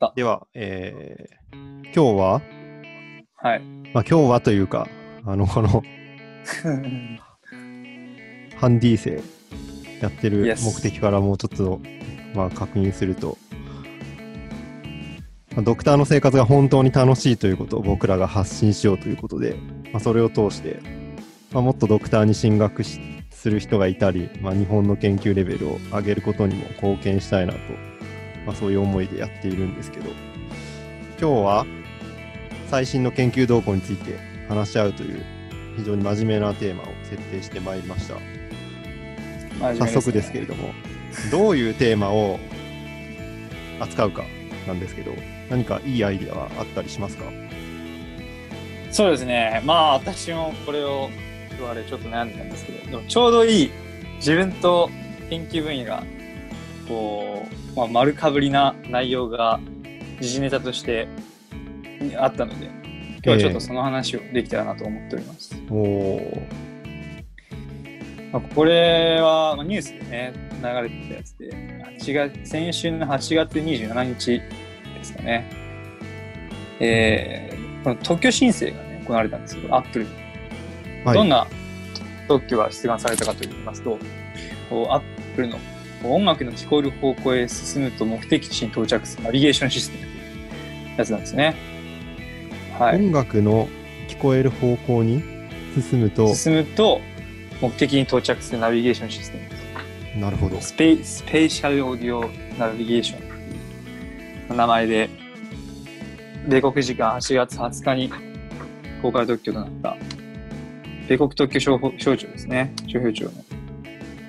た。では、えー、今日は、はい。まあ今日はというか、あの、この、ハンディ生やってる目的からもうちょっと、まあ確認すると、まあドクターの生活が本当に楽しいということを僕らが発信しようということで、まあ、それを通して、まあ、もっとドクターに進学しする人がいたり、まあ、日本の研究レベルを上げることにも貢献したいなと、まあ、そういう思いでやっているんですけど今日は最新の研究動向について話し合うという非常に真面目なテーマを設定してまいりました。早速ですけれどもどういうテーマを扱うかなんですけど何かいいアイデアはあったりしますか？そうですね。まあ私もこれを言われちょっと悩んでたんですけど、でもちょうどいい自分と研究分野がこう、まあ、丸かぶりな内容が時事ネタとしてあったので、今日はちょっとその話をできたらなと思っております。おおまあ、これはまあニュースでね、流れてたやつで、8月先週の8月27日ですかね。えー、この特許申請がね、行われたんですけど、アップルに。はいどんな特許が出願されたかと言いますと、アップルの音楽の聞こえる方向へ進むと目的地に到着するナビゲーションシステムというやつなんですね。はい。音楽の聞こえる方向に進むと。進むと目的に到着するナビゲーションシステム。なるほど。スペイスペーシャルオーディオナビゲーション。という名前で、米国時間8月20日に公開特許となった、米国特許省庁ですね、商標庁の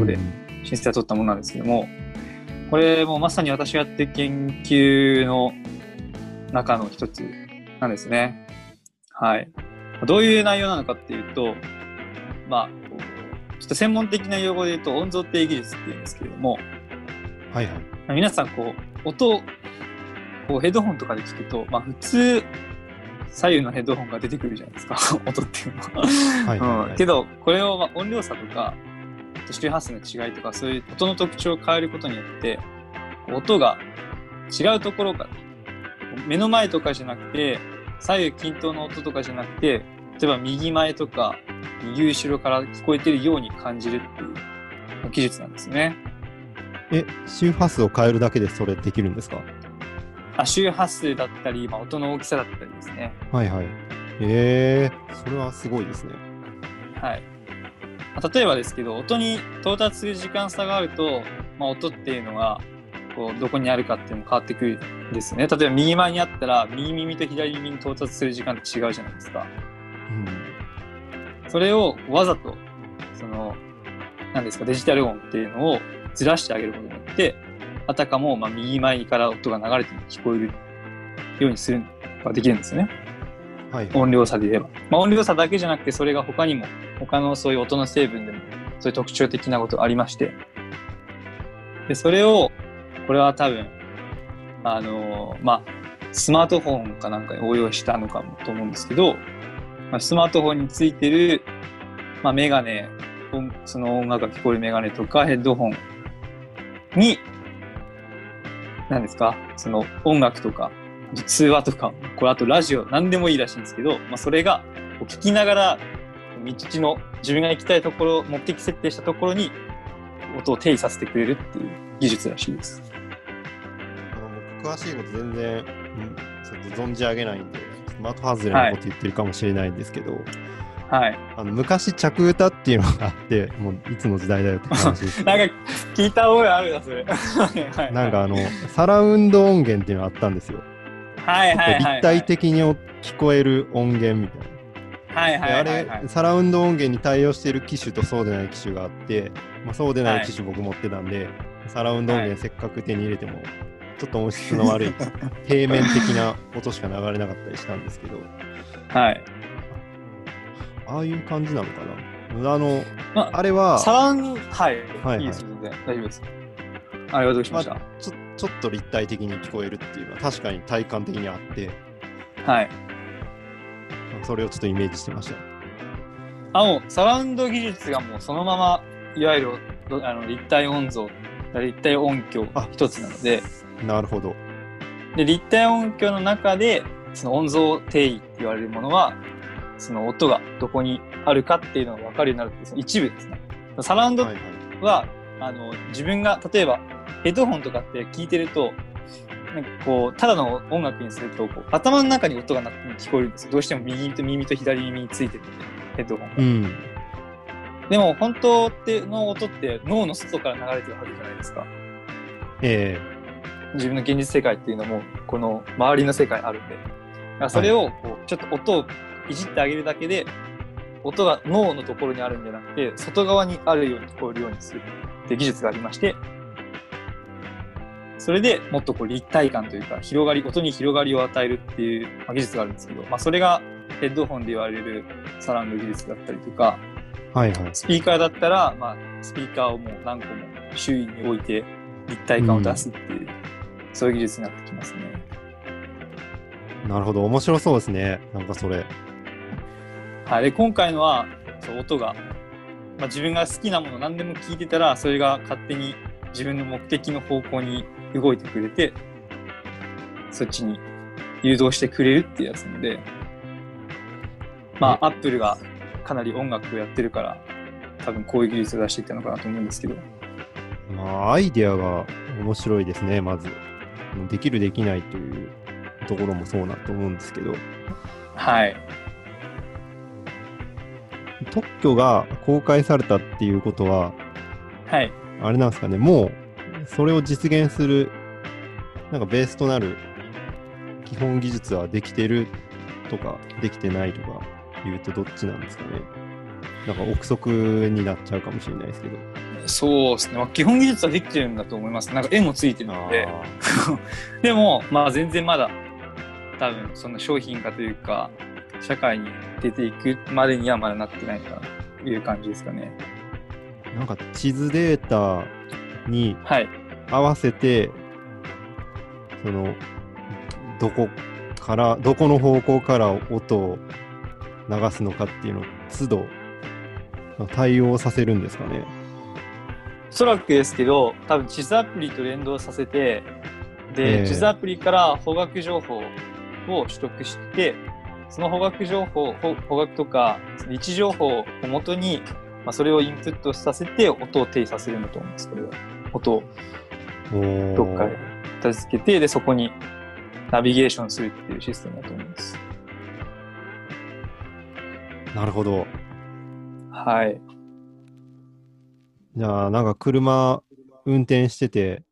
方で申請を取ったものなんですけども、これもまさに私がやってる研究の中の一つなんですね。はい。どういう内容なのかっていうと、まあ、ちょっと専門的な用語で言うと音像定義術っていうんですけれども、はいはいまあ皆さんこう、音をこうヘッドホンとかで聞くと、まあ普通、左右のヘッドホンが出てくるじゃないですか、音っていうのは。はいはいはいうん、けど、これをまあ音量差とか、周波数の違いとか、そういう音の特徴を変えることによって、音が違うところから、目の前とかじゃなくて、左右均等の音とかじゃなくて、例えば右前とか、右後ろから聞こえてるように感じるっていう技術なんですね。え周波数を変えるだけでそれできるんですか？あ周波数だったり、まあ、音の大きさだったりですね。はいはいえー、それはすごいですねはい。まあ例えばですけど、音に到達する時間差があると、まあ、音っていうのが、こう、どこにあるかっていうのも変わってくるんですね。例えば右前にあったら、右耳と左耳に到達する時間って違うじゃないですか。うんそれをわざと、その、何ですか、デジタル音っていうのをずらしてあげることによって、あたかも、まあ、右前から音が流れて聞こえるようにするができるんですよね。はい音量差で言えば。まあ、音量差だけじゃなくて、それが他にも、他のそういう音の成分でも、そういう特徴的なことがありまして。で、それを、これは多分、あのまあ、スマートフォンかなんかに応用したのかもと思うんですけど、まあ、スマートフォンについてる、まあ、メガネ、その音楽が聞こえるメガネとかヘッドホンに、何ですかその音楽とか、通話とか、これあとラジオ、何でもいいらしいんですけど、まあ、それが聞きながら、道の自分が行きたいところ、目的設定したところに音を定義させてくれるっていう技術らしいです。あの僕詳しいこと全然、うん、ちょっと存じ上げないんで的外れなこと言ってるかもしれないんですけど、はい。あの昔着歌っていうのがあってもういつの時代だよって話です なんか聞いた覚えあるな、それ。はいはいなんかあのサラウンド音源っていうのがあったんですよはいはいはいはい。立体的に聞こえる音源みたいなはいはいはいはいれ、サラウンド音源に対応している機種とそうでない機種があって、まあ、そうでない機種僕持ってたんで、サラウンド音源せっかく手に入れても、ちょっと音質の悪い 平面的な音しか流れなかったりしたんですけど、はい。ああいう感じなのかなあの、まあれは、サラン、はい。はいいいです、全然。大丈夫です。あれはどうしました、ちょちょっと立体的に聞こえるっていうのは確かに体感的にあって、はい。それをちょっとイメージしてました。あ、もう、サラウンド技術がもうそのまま、いわゆるどあの立体音像、立体音響あ一つなので、なるほど。で、立体音響の中で、その音像定位って言われるものは、その音がどこにあるかっていうのが分かるようになるっていうその一部ですね。サラウンドはいはいは、あの、自分が、例えば、ヘッドホンとかって聞いてると、なんかこう、ただの音楽にすると、こう頭の中に音がな聞こえるんですよ。どうしても右と耳と左耳についてるヘッドホンが。うん。でも、本当っての音って脳の外から流れてるはずじゃないですか。え自分の現実世界っていうのも、この周りの世界あるんで。それを、こう、ちょっと音をいじってあげるだけで、音が脳のところにあるんじゃなくて、外側にあるように聞こえるようにするっていう技術がありまして、それでもっとこう立体感というか、広がり、音に広がりを与えるっていうまあ技術があるんですけど、まあそれがヘッドホンで言われるサラウンド技術だったりとか、えはいはい。スピーカーだったら、まあ、スピーカーをもう何個も周囲に置いて立体感を出すっていう、そういう技術になってきますね。なるほど。面白そうですね。なんかそれ。はい。で、今回のは、そう音が、まあ、自分が好きなもの何でも聞いてたら、それが勝手に自分の目的の方向に動いてくれて、そっちに誘導してくれるっていうやつなので、まあ、アップルがかなり音楽をやってるから、多分こういう技術を出していったのかなと思うんですけど、まあ、アイデアが面白いですね、まず。できる、できないというところもそうなと思うんですけど、はい。特許が公開されたっていうことは、はい。あれなんですかね、もう、それを実現する、なんかベースとなる基本技術はできてるとか、できてないとか言うとどっちなんですかね。なんか憶測になっちゃうかもしれないですけど。そうですね。まあ、基本技術はできてるんだと思います。なんか絵もついてるので。あ でも、まあ全然まだ、多分そんな商品化というか、社会に出ていくまでにはまだなってないかなという感じですかね。ーなんか地図データにはい。合わせて、その、どこから、どこの方向から音を流すのかっていうのを都度対応させるんですかね。おそらくですけど、多分地図アプリと連動させて、で、ええ地図アプリから方角情報を取得して、その方角情報、ほ方角とか位置情報を元に、まあ、それをインプットさせて音を定義させるんだと思うんですけど、音をどっかで片付けて、で、そこにナビゲーションするっていうシステムだと思います。なるほど。はい。じゃあ、なんか車運転してて、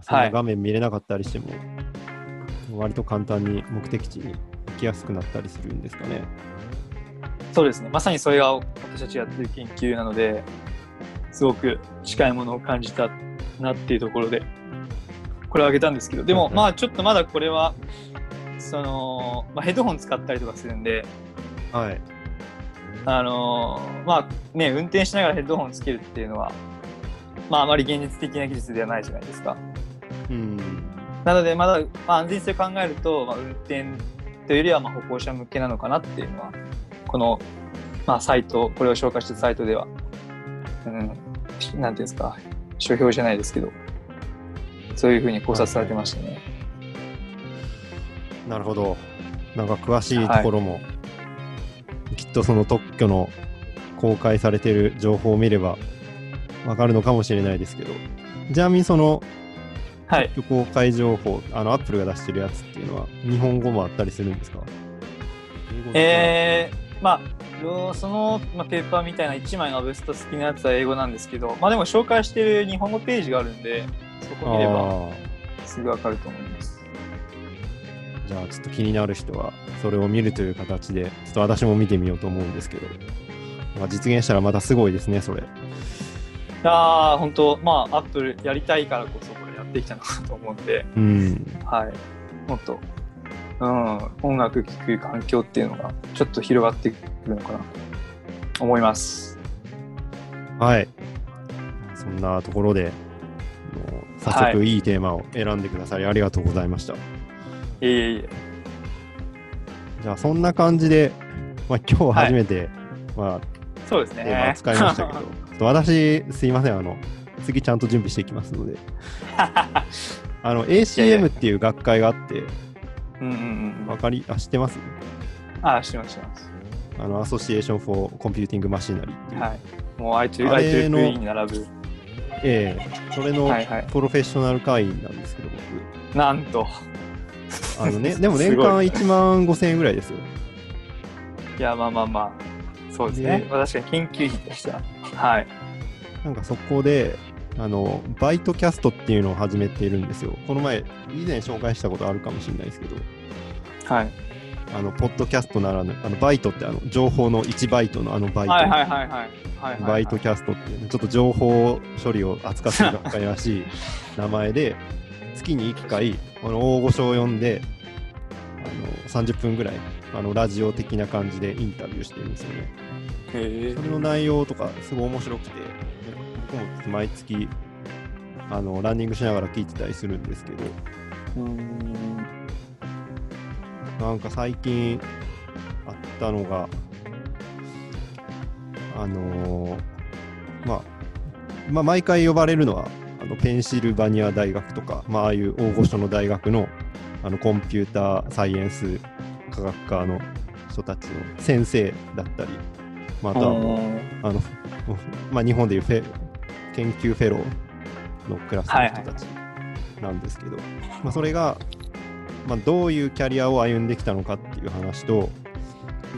そはいの画面見れなかったりしても、割と簡単に目的地に行きやすくなったりするんですかね。そうですね。まさにそれが私たちやってる研究なので、すごく近いものを感じたなっていうところで、これをあげたんですけど、でも、うんまあちょっとまだこれは、その、まあ、ヘッドホン使ったりとかするんで、はい。あのーまあね、運転しながらヘッドホンつけるっていうのは、まああまり現実的な技術ではないじゃないですか。うん。なので、まだ、まあ、安全性を考えると、まあ、運転というよりは、まあ、歩行者向けなのかなっていうのは、この、まあ、サイト、これを紹介したサイトでは、うん、なんていうんですか、書評じゃないですけど、そういうふうに考察されてましたね。なるほど。なんか詳しいところも、きっとその特許の公開されている情報を見ればわかるのかもしれないですけど、ちなみにそのはい。公開情報、あの、アップルが出してるやつっていうのは、日本語もあったりするんですか？えー、まあ、よその、まあ、ペーパーみたいな1枚のアブスト好きなやつは英語なんですけど、まあでも紹介してる日本語ページがあるんで、そこ見ればすぐわかると思います。じゃあちょっと気になる人はそれを見るという形で、ちょっと私も見てみようと思うんですけど、まあ、実現したらまたすごいですね、それ。いやー、本当まあ、アップルやりたいからこそこってきたのかなと思うんで、うん。はい。もっと、うん、音楽聴く環境っていうのが、ちょっと広がってくるのかなと思います。はい。そんなところで、もう早速いいテーマを選んでくださりありがとうございました。いえいえいえ。じゃあそんな感じで、まあ、今日初めて、まあ、そうですね。使いましたけど、私、すいません、あの、次ちゃんと準備していきますので、あの ACM っていう学会があって、うんうんうん。わかり、あ、知ってます？あ、知ってます、知ってます。あの、 Association for Computing Machinery っていう。はい。もう I2- あれの IEEE に並ぶ。ええそれのはいはい。プロフェッショナル会員なんですけど、僕。なんと。あのね、でも年間1万5千円ぐらいですよ。いや、まあまあまあ。そうですねで。まあ確かに研究費としては。はい。なんかそこで、あの、バイトキャストっていうのを始めているんですよ。この前、以前紹介したことあるかもしれないですけど、はい。あの、ポッドキャストならぬ、あの、バイトってあの、情報の1バイトのあのバイト。はいはいはいはい。はいはいバイトキャストっていうね、ちょっと情報処理を扱ってる学会らしい 名前で、月に1回、この大御所を呼んで、あの30分ぐらい、あのラジオ的な感じでインタビューしてるんですよね。へそれの内容とか、すごい面白くて、僕も毎月、あのランニングしながら聞いてたりするんですけど。なんか最近あったのが、あのーまあ、まあ、毎回呼ばれるのは、あのペンシルバニア大学とか、まあ、ああいう大御所の大学のあのコンピューターサイエンス科学科の人たちの先生だったり、まあ、あとはもうあの、まあ、日本でいうフェ研究フェローのクラスの人たちなんですけど、まあ、それが、まあ、どういうキャリアを歩んできたのかっていう話と、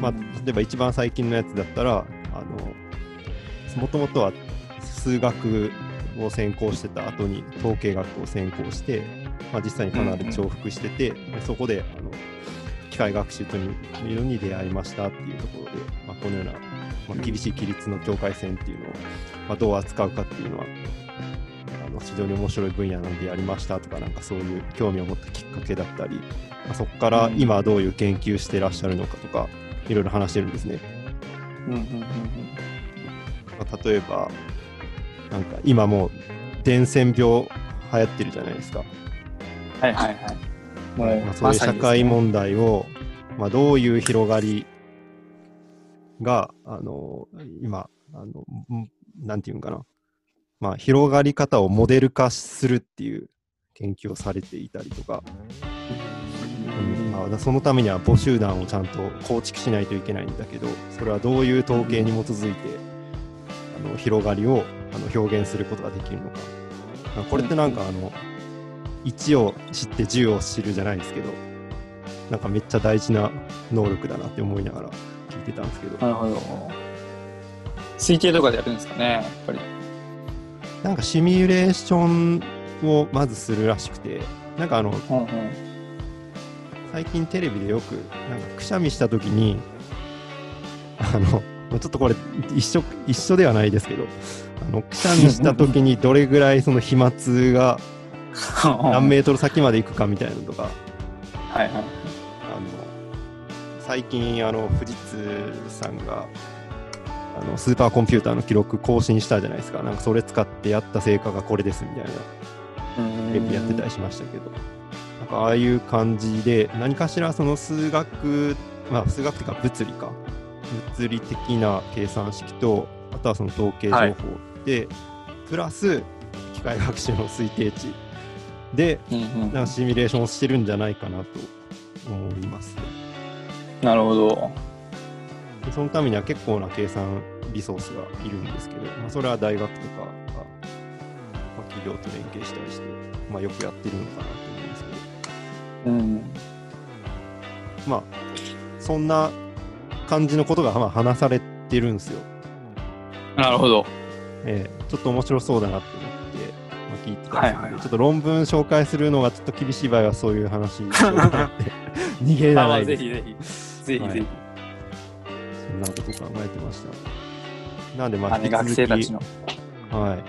まあ、例えば一番最近のやつだったら、もともとは数学を専攻してた後に統計学を専攻して、まあ、実際にカナダで重複してて、でそこであの機械学習というのに出会いましたっていうところで、まあ、このような、まあ、厳しい規律の境界線っていうのを、まあ、どう扱うかっていうのはあの非常に面白い分野なんでやりましたとかなんかそういう興味を持ったきっかけだったり、まあ、そこから今はどういう研究してらっしゃるのかとかいろいろ話してるんですね。うんうんうんうん。まあ、例えばなんか今もう伝染病流行ってるじゃないですか。はいはいはい。まあ、そういう社会問題を、まあ、どういう広がりが、あの、今、あの、なんていうんかな。まあ、広がり方をモデル化するっていう研究をされていたりとか、うんまあ、そのためには母集団をちゃんと構築しないといけないんだけど、それはどういう統計に基づいて、あの広がりをあの表現することができるのか。まあこれってなんかあの、1を知って10を知るじゃないですけど、なんかめっちゃ大事な能力だなって思いながら聞いてたんですけど、なるほど。推定とかでやるんですかね、やっぱり。なんかシミュレーションをまずするらしくて、なんかあの、うんうん。最近テレビでよく、なんかくしゃみしたときに、あの、ちょっとこれ一緒、一緒ではないですけど、あの、くしゃみしたときにどれぐらいその飛沫が 何メートル先まで行くかみたいなのとか、はいはい。あの、最近、あの、富士通さんが、あの、スーパーコンピューターの記録更新したじゃないですか。なんかそれ使ってやった成果がこれですみたいな、テレビやってたりしましたけど、なんかああいう感じで、何かしらその数学、まあ数学っていうか物理か。物理的な計算式と、あとはその統計情報で、プラス機械学習の推定値で、なんかシミュレーションをしてるんじゃないかなと思いますね。なるほど。でそのためには結構な計算リソースがいるんですけど、まあ、それは大学とかが、まあ、企業と連携したりして、まあ、よくやってるのかなと思うんですけど、うん。まあ、そんな感じのことがまあ話されてるんですよ。なるほど。ええちょっと面白そうだなって思って、まあ、聞いてたんですけど、はいはいはいちょっと論文紹介するのがちょっと厳しい場合はそういう話にしようかなって 逃げないです。ぜひぜひ。ぜひぜひ。そんなこと考えてました。なんで、まあ、学生たちの。はい。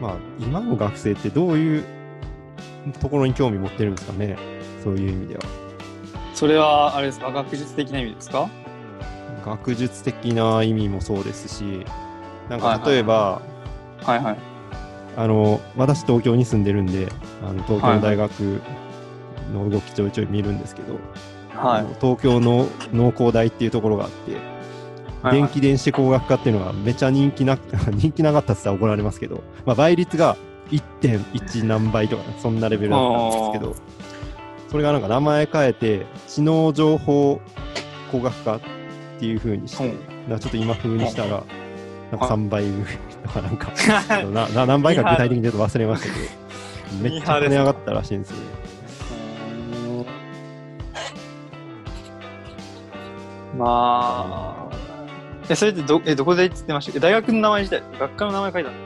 まあ、今の学生ってどういうところに興味持ってるんですかねそういう意味では。それは、あれですか、学術的な意味ですか？学術的な意味もそうですし、なんはいはいか例えば、はいはい。あの、私東京に住んでるんで、あの東京の大学の動きちょいちょい見るんですけど、はいあの。東京の農工大っていうところがあって、はい電気電子工学科っていうのがめちゃ人気な、人気なかったって言ったら怒られますけど、まあ、倍率が1.1何倍とか、そんなレベルだったんですけど、それがなんか名前変えて、知能情報工学科っていう風にして、ちょっと今風にしたら、なんか3倍とかなんか、なな何倍か具体的にちょっと忘れましたけど、めっちゃ跳ね上がったらしいんですよね。まあ、え、それってど、え、どこで言ってました？っけ大学の名前自体、学科の名前書いたの？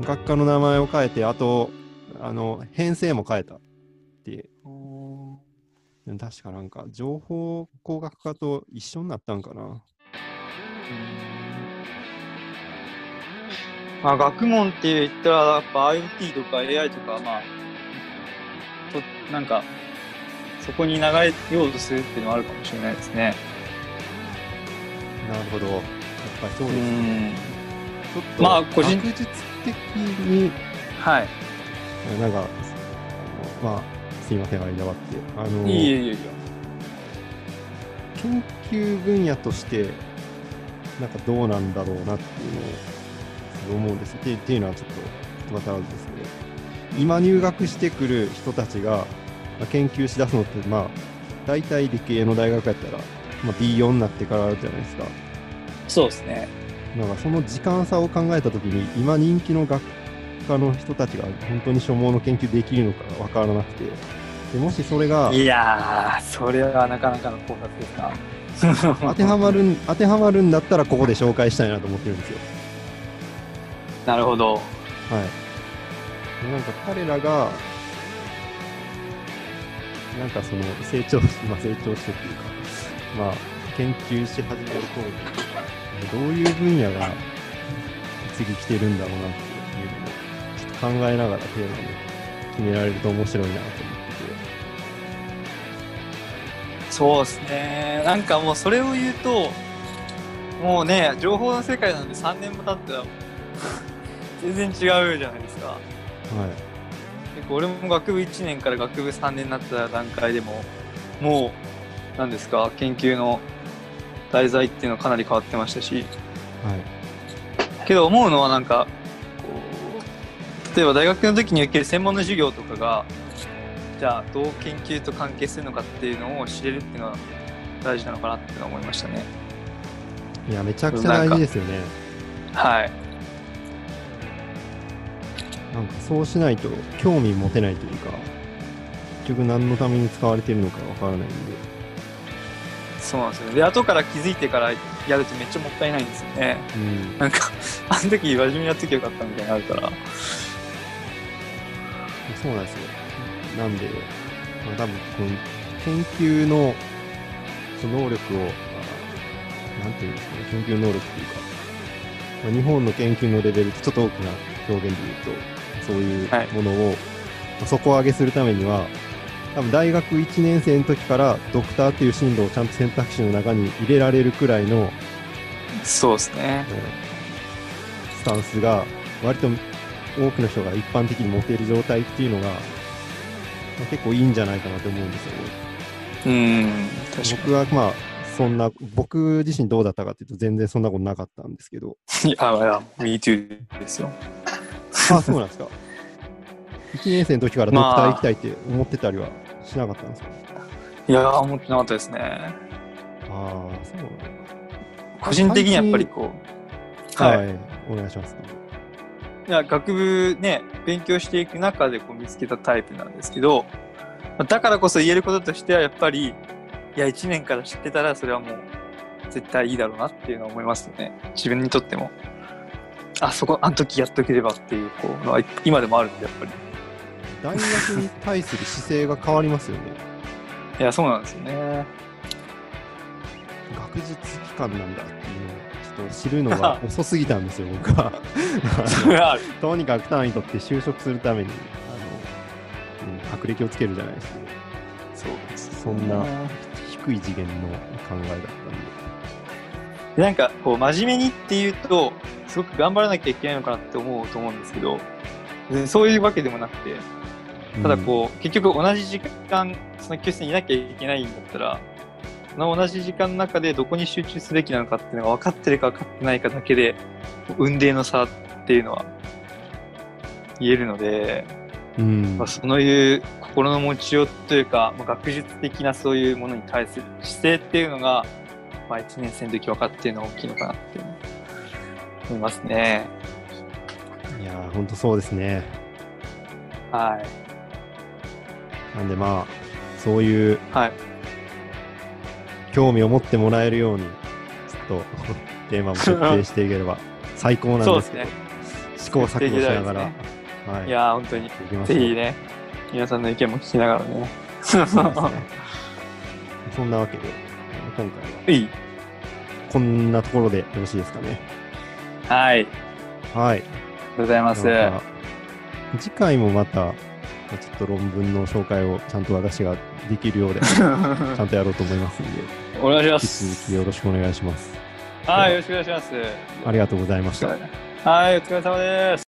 学科の名前を変えて、あと、あの、編成も変えたって、確かなんか、情報工学科と一緒になったんかな。まあ、学問って言ったら、やっぱ IoT とか AI とか、まあ、と、なんか、そこに流れようとするっていうのはあるかもしれないですね。なるほど。やっぱりそうですね。ん。ちょっと、まあ個人学術的に、はい。なんか、まあ、すいません、間割って。あの、いいえい。研究分野として、なんかどうなんだろうなっていうのを思うんですよ。ってっていうのはちょっと言葉足らずですけど、今入学してくる人たちが、まあ、研究しだすのって、まあ、大体理系の大学やったら、まあ、B4 になってからじゃないですか。そうですね。なんかその時間差を考えたときに、今人気の学科の人たちが本当に所望の研究できるのかわからなくて、でもしそれがいやー、それはなかなかの考察ですな。当てはまるん、当てはまるんだったらここで紹介したいなと思ってるんですよ。なるほど。はい。でなんか彼らが、なんかその成長し、まあ成長してっていうか、まあ研究し始める頃に、どういう分野が次来てるんだろうなっていうのを、ちょっと考えながらテーマに決められると面白いなと思ってて。そうですね。なんかもうそれを言うと、もうね、情報の世界なんで3年も経ったら、全然違うじゃないですか。はい。結構俺も学部1年から学部3年になった段階でも、もう、なんですか、研究の題材っていうのはかなり変わってましたし、はい。けど思うのはなんか、例えば大学の時に受ける専門の授業とかが、じゃあどう研究と関係するのかっていうのを知れるっていうのは大事なのかなって思いましたね。いや、めちゃくちゃ大事ですよね。はい。なんかそうしないと興味持てないというか、結局何のために使われてるのかわからないんで。そうなんですよね。で、後から気づいてからやるとめっちゃもったいないんですよね。うん。なんか、あの時真面目にやっときゃよかったみたいになるから。そうなんですよ。なんで、まあ、多分この研究のその能力を、まあ、なんていうんですかね、研究能力っていうか、まあ、日本の研究のレベルってちょっと大きな表現で言うと、そういうはいものを、まあ底上げするためには、多分大学1年生の時からドクターっていう進路をちゃんと選択肢の中に入れられるくらいの、そうですね。えースタンスが割と多くの人が一般的に持ている状態っていうのが、まあ結構いいんじゃないかなと思うんですよね。うん。確か僕はまあそんな僕自身どうだったかっていうと全然そんなことなかったんですけどに。いや、いや、me too ですよ。あそうなんですか1年生の時からドクター行きたいって思ってたりはしなかったんですか、いやー、思ってなかったですね。ああそう個人的にやっぱりこう、はい、はい。お願いしますいや、学部ね、勉強していく中でこう見つけたタイプなんですけど、まあだからこそ言えることとしては、やっぱり、いや、1年から知ってたら、それはもう、絶対いいだろうなっていうのは思いますよね。自分にとっても。あ、そこ、あの時やっとければっていう、こう、のは今でもあるんで、やっぱり。大学に対する姿勢が変わりますよね いや、そうなんですよね。学術機関なんだっていうのをちょっと知るのが遅すぎたんですよ 僕は。とにかく単位取って就職するためにあの、うん、学歴をつけるじゃないですけどそうです。そんな低い次元の考えだったんででなんか、こう、真面目にっていうと、すごく頑張らなきゃいけないのかなって思うと思うんですけど、でそういうわけでもなくて、ただこう、結局同じ時間、その教室にいなきゃいけないんだったら、その同じ時間の中でどこに集中すべきなのかっていうのが分かってるか分かってないかだけで、運命の差っていうのは言えるので、うんまあ、そういう心の持ちようというか、まあ、学術的なそういうものに対する姿勢っていうのが、まあ、1年生の時分かっていうのは大きいのかなって思いますね。いやー、本当そうですね。はい。なんでまあ、そういうはい。興味を持ってもらえるように、ちょっと テーマも設定していければ最高なんでけど、ね。試行錯誤しながら、設はい、いやー、本当に。ぜひね、皆さんの意見も聞きながらね。そうですねそんなわけで、今回はいい。こんなところでよろしいですかね。はい。ありはい。がとうございます。次回もまた、ちょっと論文の紹介をちゃんと私ができるようで、ちゃんとやろうと思いますんで、お願いしま引きす。続きよろしくお願いします。はい、よろしくお願いします。ありがとうございました。はい、お疲れ様です。